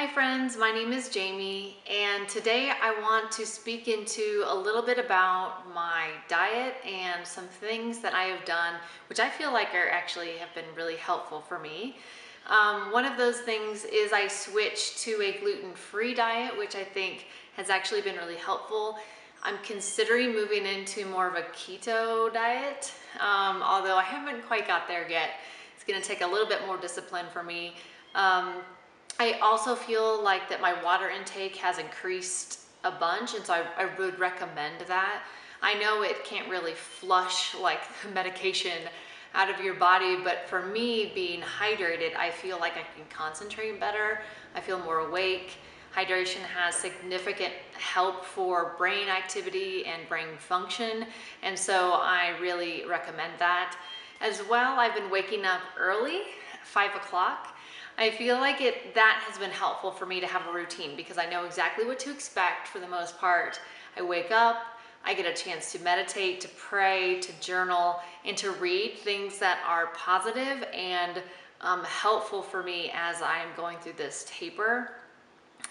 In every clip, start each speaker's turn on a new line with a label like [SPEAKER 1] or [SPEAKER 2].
[SPEAKER 1] Hi friends, my name is Jamie and today I want to speak into a little bit about my diet and some things that I have done which I feel like are actually have been really helpful for me. Um, one of those things is I switched to a gluten-free diet which I think has actually been really helpful. I'm considering moving into more of a keto diet, um, although I haven't quite got there yet. It's gonna take a little bit more discipline for me. Um, I also feel like that my water intake has increased a bunch and so I, I would recommend that. I know it can't really flush like medication out of your body, but for me being hydrated, I feel like I can concentrate better. I feel more awake. Hydration has significant help for brain activity and brain function. And so I really recommend that. As well, I've been waking up early, five o'clock. I feel like it that has been helpful for me to have a routine because I know exactly what to expect for the most part. I wake up, I get a chance to meditate, to pray, to journal, and to read things that are positive and um, helpful for me as I am going through this taper.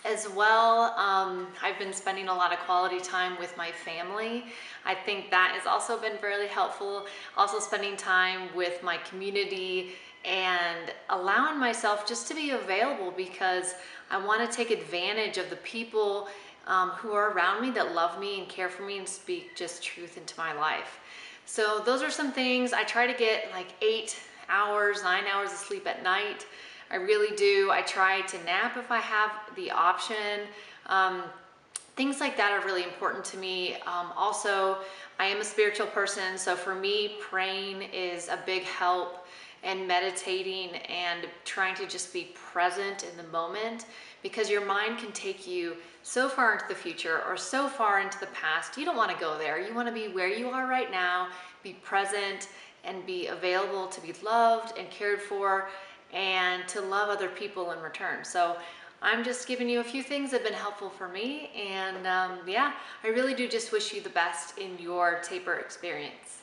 [SPEAKER 1] As well, um, I've been spending a lot of quality time with my family. I think that has also been really helpful. Also spending time with my community and allowing myself just to be available because I want to take advantage of the people um, who are around me that love me and care for me and speak just truth into my life. So those are some things. I try to get like eight hours, nine hours of sleep at night. I really do. I try to nap if I have the option. Um, things like that are really important to me. Um, also, I am a spiritual person, so for me, praying is a big help and meditating and trying to just be present in the moment because your mind can take you so far into the future or so far into the past. You don't want to go there. You want to be where you are right now, be present and be available to be loved and cared for and to love other people in return. So I'm just giving you a few things that have been helpful for me. And um, yeah, I really do just wish you the best in your taper experience.